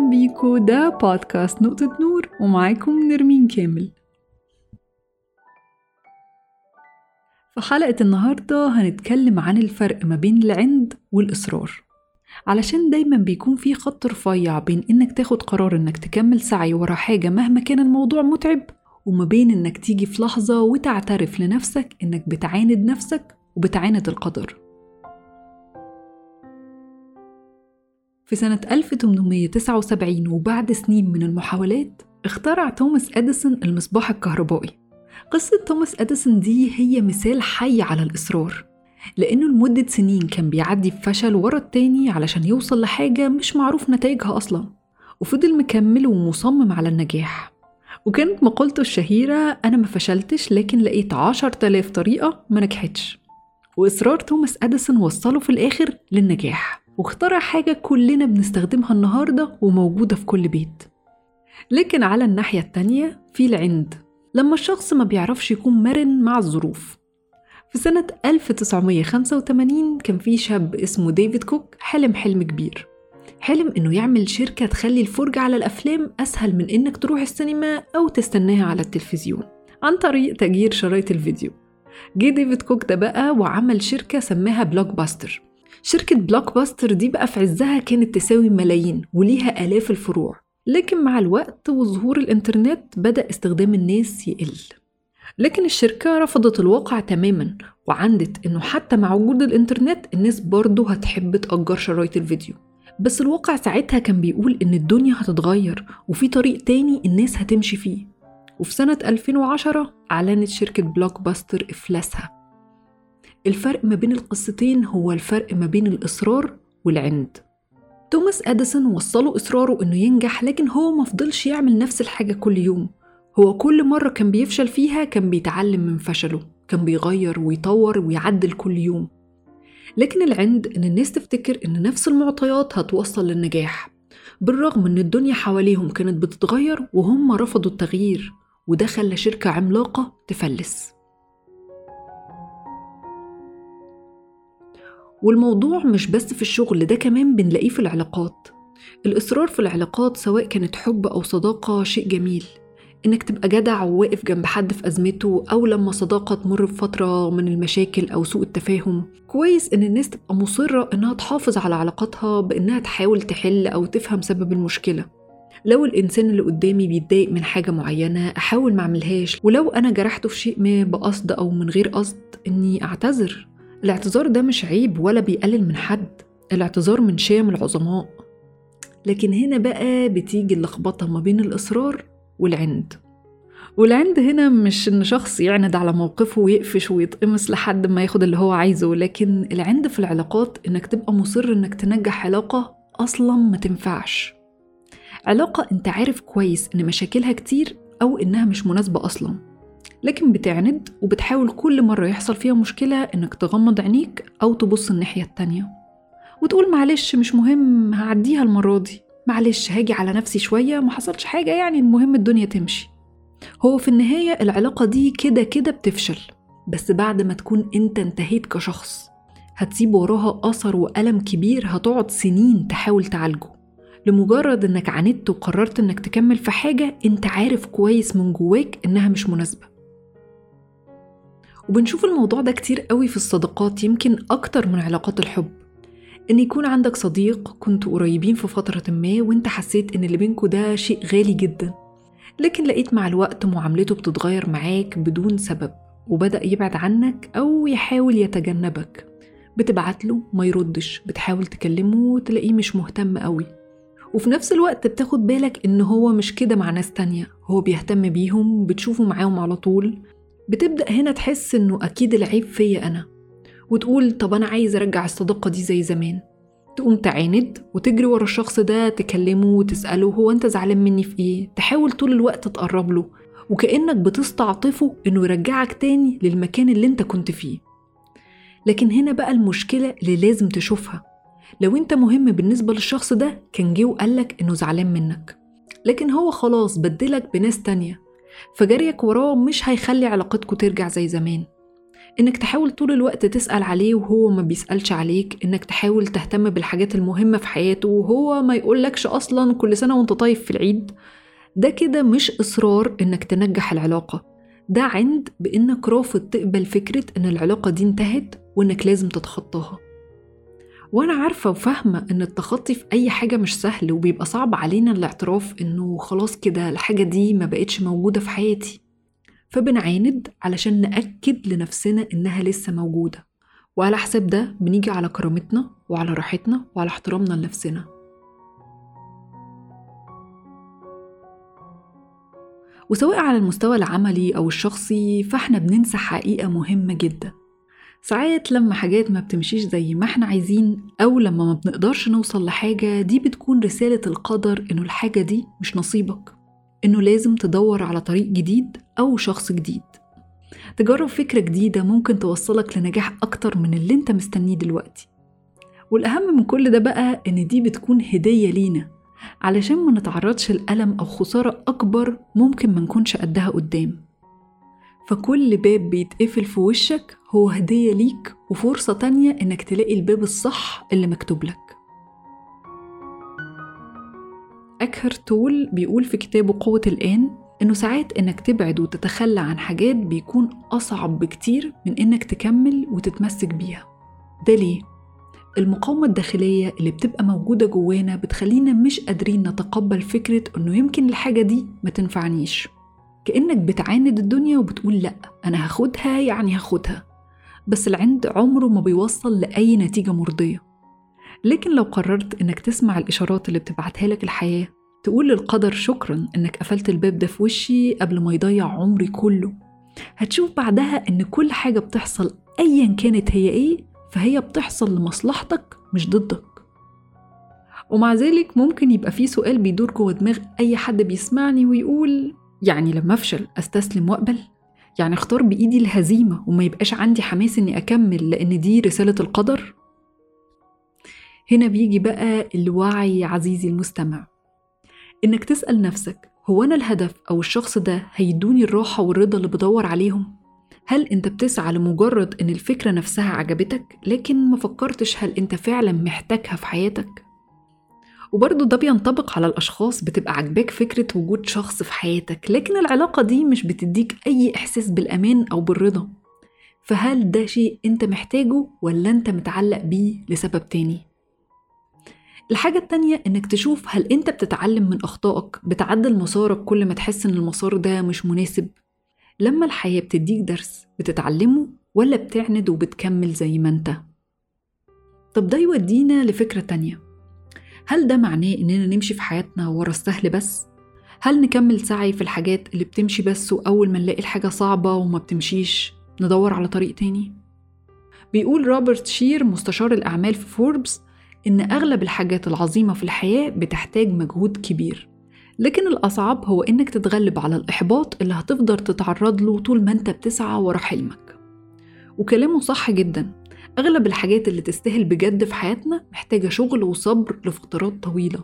أهلا بيكو ده بودكاست نقطة نور ومعاكم نرمين كامل في حلقة النهاردة هنتكلم عن الفرق ما بين العند والإصرار علشان دايما بيكون في خط رفيع بين إنك تاخد قرار إنك تكمل سعي ورا حاجة مهما كان الموضوع متعب وما بين إنك تيجي في لحظة وتعترف لنفسك إنك بتعاند نفسك وبتعاند القدر في سنة 1879 وبعد سنين من المحاولات اخترع توماس أديسون المصباح الكهربائي. قصة توماس أديسون دي هي مثال حي على الإصرار لأنه لمدة سنين كان بيعدي بفشل ورا التاني علشان يوصل لحاجة مش معروف نتائجها أصلا وفضل مكمل ومصمم على النجاح. وكانت مقولته الشهيرة أنا ما فشلتش لكن لقيت عشر تلاف طريقة ما نجحتش. وإصرار توماس أديسون وصله في الآخر للنجاح. واخترع حاجة كلنا بنستخدمها النهاردة وموجودة في كل بيت. لكن على الناحية التانية في العند لما الشخص ما بيعرفش يكون مرن مع الظروف. في سنة 1985 كان في شاب اسمه ديفيد كوك حلم حلم كبير. حلم إنه يعمل شركة تخلي الفرجة على الأفلام أسهل من إنك تروح السينما أو تستناها على التلفزيون عن طريق تأجير شرايط الفيديو. جه ديفيد كوك ده بقى وعمل شركة سماها Blockbuster شركة Blockbuster دي بقى في عزها كانت تساوي ملايين وليها آلاف الفروع. لكن مع الوقت وظهور الإنترنت بدأ استخدام الناس يقل. لكن الشركة رفضت الواقع تماما وعندت إنه حتى مع وجود الإنترنت الناس برضه هتحب تأجر شرايط الفيديو. بس الواقع ساعتها كان بيقول إن الدنيا هتتغير وفي طريق تاني الناس هتمشي فيه. وفي سنة 2010 أعلنت شركة Blockbuster إفلاسها الفرق ما بين القصتين هو الفرق ما بين الإصرار والعند. توماس أديسون وصله إصراره إنه ينجح لكن هو مفضلش يعمل نفس الحاجة كل يوم. هو كل مرة كان بيفشل فيها كان بيتعلم من فشله كان بيغير ويطور ويعدل كل يوم. لكن العند إن الناس تفتكر إن نفس المعطيات هتوصل للنجاح. بالرغم إن الدنيا حواليهم كانت بتتغير وهم رفضوا التغيير وده خلى شركة عملاقة تفلس. والموضوع مش بس في الشغل ده كمان بنلاقيه في العلاقات. الإصرار في العلاقات سواء كانت حب أو صداقة شيء جميل. إنك تبقى جدع وواقف جنب حد في أزمته أو لما صداقة تمر بفترة من المشاكل أو سوء التفاهم. كويس إن الناس تبقى مصرة إنها تحافظ على علاقاتها بإنها تحاول تحل أو تفهم سبب المشكلة. لو الإنسان اللي قدامي بيتضايق من حاجة معينة أحاول ما أعملهاش. ولو أنا جرحته في شيء ما بقصد أو من غير قصد إني أعتذر. الاعتذار ده مش عيب ولا بيقلل من حد الاعتذار من شيم العظماء. لكن هنا بقى بتيجي اللخبطة ما بين الإصرار والعند. والعند هنا مش إن شخص يعند على موقفه ويقفش ويتقمص لحد ما ياخد اللي هو عايزه لكن العند في العلاقات إنك تبقى مصر إنك تنجح علاقة أصلا ما تنفعش. علاقة أنت عارف كويس إن مشاكلها كتير أو إنها مش مناسبة أصلا. لكن بتعند وبتحاول كل مرة يحصل فيها مشكلة إنك تغمض عينيك أو تبص الناحية التانية. وتقول معلش مش مهم هعديها المرة دي. معلش هاجي على نفسي شوية ما حصلش حاجة يعني المهم الدنيا تمشي. هو في النهاية العلاقة دي كده كده بتفشل. بس بعد ما تكون أنت انتهيت كشخص هتسيب وراها أثر وألم كبير هتقعد سنين تحاول تعالجه. لمجرد إنك عاندت وقررت إنك تكمل في حاجة أنت عارف كويس من جواك إنها مش مناسبة. وبنشوف الموضوع ده كتير قوي في الصداقات يمكن أكتر من علاقات الحب. إن يكون عندك صديق كنتوا قريبين في فترة ما وإنت حسيت إن اللي بينكوا ده شيء غالي جدا لكن لقيت مع الوقت معاملته بتتغير معاك بدون سبب وبدأ يبعد عنك أو يحاول يتجنبك. بتبعت له ما يردش بتحاول تكلمه وتلاقيه مش مهتم قوي. وفي نفس الوقت بتاخد بالك إن هو مش كده مع ناس تانية هو بيهتم بيهم بتشوفه معاهم على طول. بتبدأ هنا تحس إنه أكيد العيب فيا أنا. وتقول طب أنا عايز أرجع الصداقة دي زي زمان. تقوم تعاند وتجري ورا الشخص ده تكلمه وتسأله هو أنت زعلان مني في إيه؟ تحاول طول الوقت تقرب له. وكأنك بتستعطفه إنه يرجعك تاني للمكان اللي أنت كنت فيه. لكن هنا بقى المشكلة اللي لازم تشوفها. لو أنت مهم بالنسبة للشخص ده كان جه وقالك إنه زعلان منك. لكن هو خلاص بدلك بناس تانية. فجريك وراه مش هيخلي علاقتكوا ترجع زي زمان. إنك تحاول طول الوقت تسأل عليه وهو ما بيسألش عليك إنك تحاول تهتم بالحاجات المهمة في حياته وهو ما يقولكش أصلا كل سنة وأنت طيب في العيد. ده كده مش إصرار إنك تنجح العلاقة. ده عند بإنك رافض تقبل فكرة إن العلاقة دي انتهت وإنك لازم تتخطاها. وأنا عارفة وفاهمة إن التخطي في أي حاجة مش سهل وبيبقى صعب علينا الاعتراف إنه خلاص كده الحاجة دي ما بقتش موجودة في حياتي. فبنعاند علشان نأكد لنفسنا إنها لسه موجودة. وعلى حساب ده بنيجي على كرامتنا وعلى راحتنا وعلى احترامنا لنفسنا. وسواء على المستوى العملي أو الشخصي فإحنا بننسى حقيقة مهمة جدا. ساعات لما حاجات ما بتمشيش زي ما إحنا عايزين أو لما ما بنقدرش نوصل لحاجة دي بتكون رسالة القدر إنه الحاجة دي مش نصيبك إنه لازم تدور على طريق جديد أو شخص جديد. تجرب فكرة جديدة ممكن توصلك لنجاح أكتر من اللي أنت مستنيه دلوقتي. والأهم من كل ده بقى إن دي بتكون هدية لينا. علشان ما نتعرضش لألم أو خسارة أكبر ممكن ما نكونش قدها قدام. فكل باب بيتقفل في وشك هو هدية ليك وفرصة تانية إنك تلاقي الباب الصح اللي مكتوب لك. أكهر تول بيقول في كتابه قوة الآن إنه ساعات إنك تبعد وتتخلى عن حاجات بيكون أصعب بكتير من إنك تكمل وتتمسك بيها. ده ليه؟ المقاومة الداخلية اللي بتبقى موجودة جوانا بتخلينا مش قادرين نتقبل فكرة إنه يمكن الحاجة دي ما تنفعنيش. كأنك بتعاند الدنيا وبتقول لأ أنا هاخدها يعني هاخدها. بس العند عمره ما بيوصل لأي نتيجة مرضية. لكن لو قررت إنك تسمع الإشارات اللي بتبعتها لك الحياة تقول للقدر شكرا إنك قفلت الباب ده في وشي قبل ما يضيع عمري كله. هتشوف بعدها إن كل حاجة بتحصل أيا كانت هي إيه فهي بتحصل لمصلحتك مش ضدك. ومع ذلك ممكن يبقى في سؤال بيدور جوه دماغ أي حد بيسمعني ويقول يعني لما أفشل أستسلم وأقبل؟ يعني اختار بإيدي الهزيمة وما يبقاش عندي حماس إني أكمل لأن دي رسالة القدر؟ هنا بيجي بقى الوعي عزيزي المستمع إنك تسأل نفسك هو أنا الهدف أو الشخص ده هيدوني الراحة والرضا اللي بدور عليهم؟ هل أنت بتسعى لمجرد إن الفكرة نفسها عجبتك لكن ما فكرتش هل أنت فعلا محتاجها في حياتك؟ وبرضه ده بينطبق على الأشخاص بتبقى عجباك فكرة وجود شخص في حياتك لكن العلاقة دي مش بتديك أي إحساس بالأمان أو بالرضا. فهل ده شيء أنت محتاجه ولا أنت متعلق بيه لسبب تاني؟ الحاجة التانية إنك تشوف هل أنت بتتعلم من أخطائك بتعدل مسارك كل ما تحس إن المسار ده مش مناسب. لما الحياة بتديك درس بتتعلمه ولا بتعند وبتكمل زي ما أنت؟ طب ده يودينا لفكرة تانية. هل ده معناه إننا نمشي في حياتنا ورا السهل بس؟ هل نكمل سعي في الحاجات اللي بتمشي بس وأول ما نلاقي الحاجة صعبة وما بتمشيش ندور على طريق تاني؟ بيقول روبرت شير مستشار الأعمال في فوربس إن أغلب الحاجات العظيمة في الحياة بتحتاج مجهود كبير لكن الأصعب هو إنك تتغلب على الإحباط اللي هتفضل تتعرض له طول ما أنت بتسعى ورا حلمك وكلامه صح جدا أغلب الحاجات اللي تستاهل بجد في حياتنا محتاجة شغل وصبر لفترات طويلة.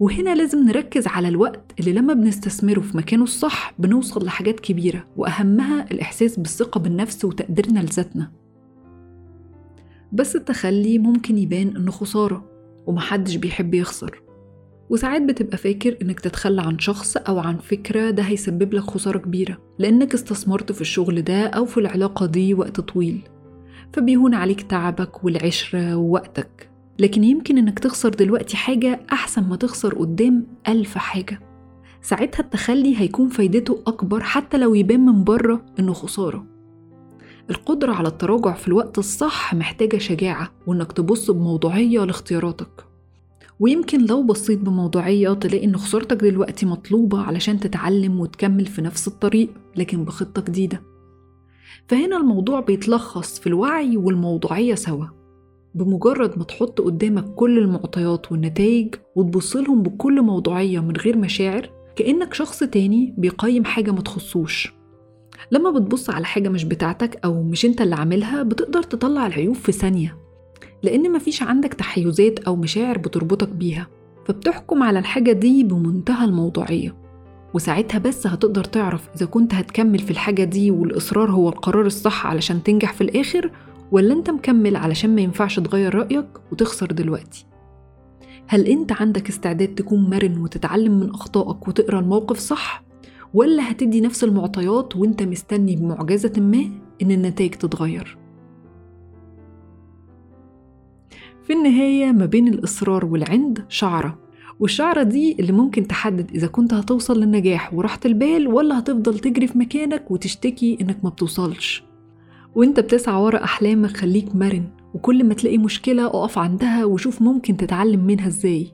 وهنا لازم نركز على الوقت اللي لما بنستثمره في مكانه الصح بنوصل لحاجات كبيرة وأهمها الإحساس بالثقة بالنفس وتقديرنا لذاتنا. بس التخلي ممكن يبان إنه خسارة ومحدش بيحب يخسر. وساعات بتبقى فاكر إنك تتخلى عن شخص أو عن فكرة ده هيسبب لك خسارة كبيرة لأنك استثمرت في الشغل ده أو في العلاقة دي وقت طويل. فبيهون عليك تعبك والعشرة ووقتك. لكن يمكن إنك تخسر دلوقتي حاجة أحسن ما تخسر قدام ألف حاجة. ساعتها التخلي هيكون فايدته أكبر حتى لو يبان من بره إنه خسارة. القدرة على التراجع في الوقت الصح محتاجة شجاعة وإنك تبص بموضوعية لاختياراتك. ويمكن لو بصيت بموضوعية تلاقي إن خسارتك دلوقتي مطلوبة علشان تتعلم وتكمل في نفس الطريق لكن بخطة جديدة. فهنا الموضوع بيتلخص في الوعي والموضوعية سوا. بمجرد ما تحط قدامك كل المعطيات والنتائج وتبصلهم بكل موضوعية من غير مشاعر كأنك شخص تاني بيقيم حاجة ما تخصوش. لما بتبص على حاجة مش بتاعتك أو مش أنت اللي عاملها بتقدر تطلع العيوب في ثانية لأن مفيش عندك تحيزات أو مشاعر بتربطك بيها فبتحكم على الحاجة دي بمنتهى الموضوعية. وساعتها بس هتقدر تعرف إذا كنت هتكمل في الحاجة دي والإصرار هو القرار الصح علشان تنجح في الآخر ولا أنت مكمل علشان ما ينفعش تغير رأيك وتخسر دلوقتي؟ هل أنت عندك استعداد تكون مرن وتتعلم من أخطائك وتقرأ الموقف صح؟ ولا هتدي نفس المعطيات وأنت مستني بمعجزة ما إن النتائج تتغير؟ في النهاية ما بين الإصرار والعند شعرة. والشعرة دي اللي ممكن تحدد إذا كنت هتوصل للنجاح وراحة البال ولا هتفضل تجري في مكانك وتشتكي إنك ما بتوصلش. وإنت بتسعى ورا أحلامك خليك مرن وكل ما تلاقي مشكلة أقف عندها وشوف ممكن تتعلم منها إزاي.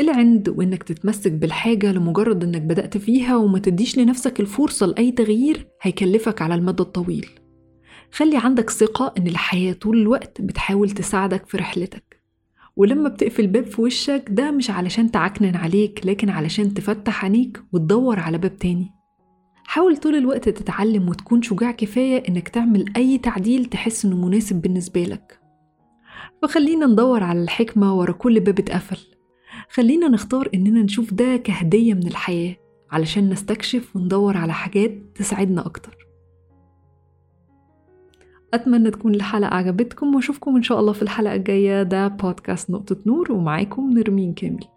العند وإنك تتمسك بالحاجة لمجرد إنك بدأت فيها وما تديش لنفسك الفرصة لأي تغيير هيكلفك على المدى الطويل. خلي عندك ثقة إن الحياة طول الوقت بتحاول تساعدك في رحلتك. ولما بتقفل باب في وشك ده مش علشان تعكنن عليك لكن علشان تفتح عينيك وتدور على باب تاني. حاول طول الوقت تتعلم وتكون شجاع كفاية إنك تعمل أي تعديل تحس إنه مناسب بالنسبة لك. فخلينا ندور على الحكمة ورا كل باب اتقفل. خلينا نختار إننا نشوف ده كهدية من الحياة علشان نستكشف وندور على حاجات تساعدنا أكتر. أتمنى تكون الحلقة عجبتكم وأشوفكم إن شاء الله في الحلقة الجاية. ده بودكاست نقطة نور ومعاكم نرمين كامل.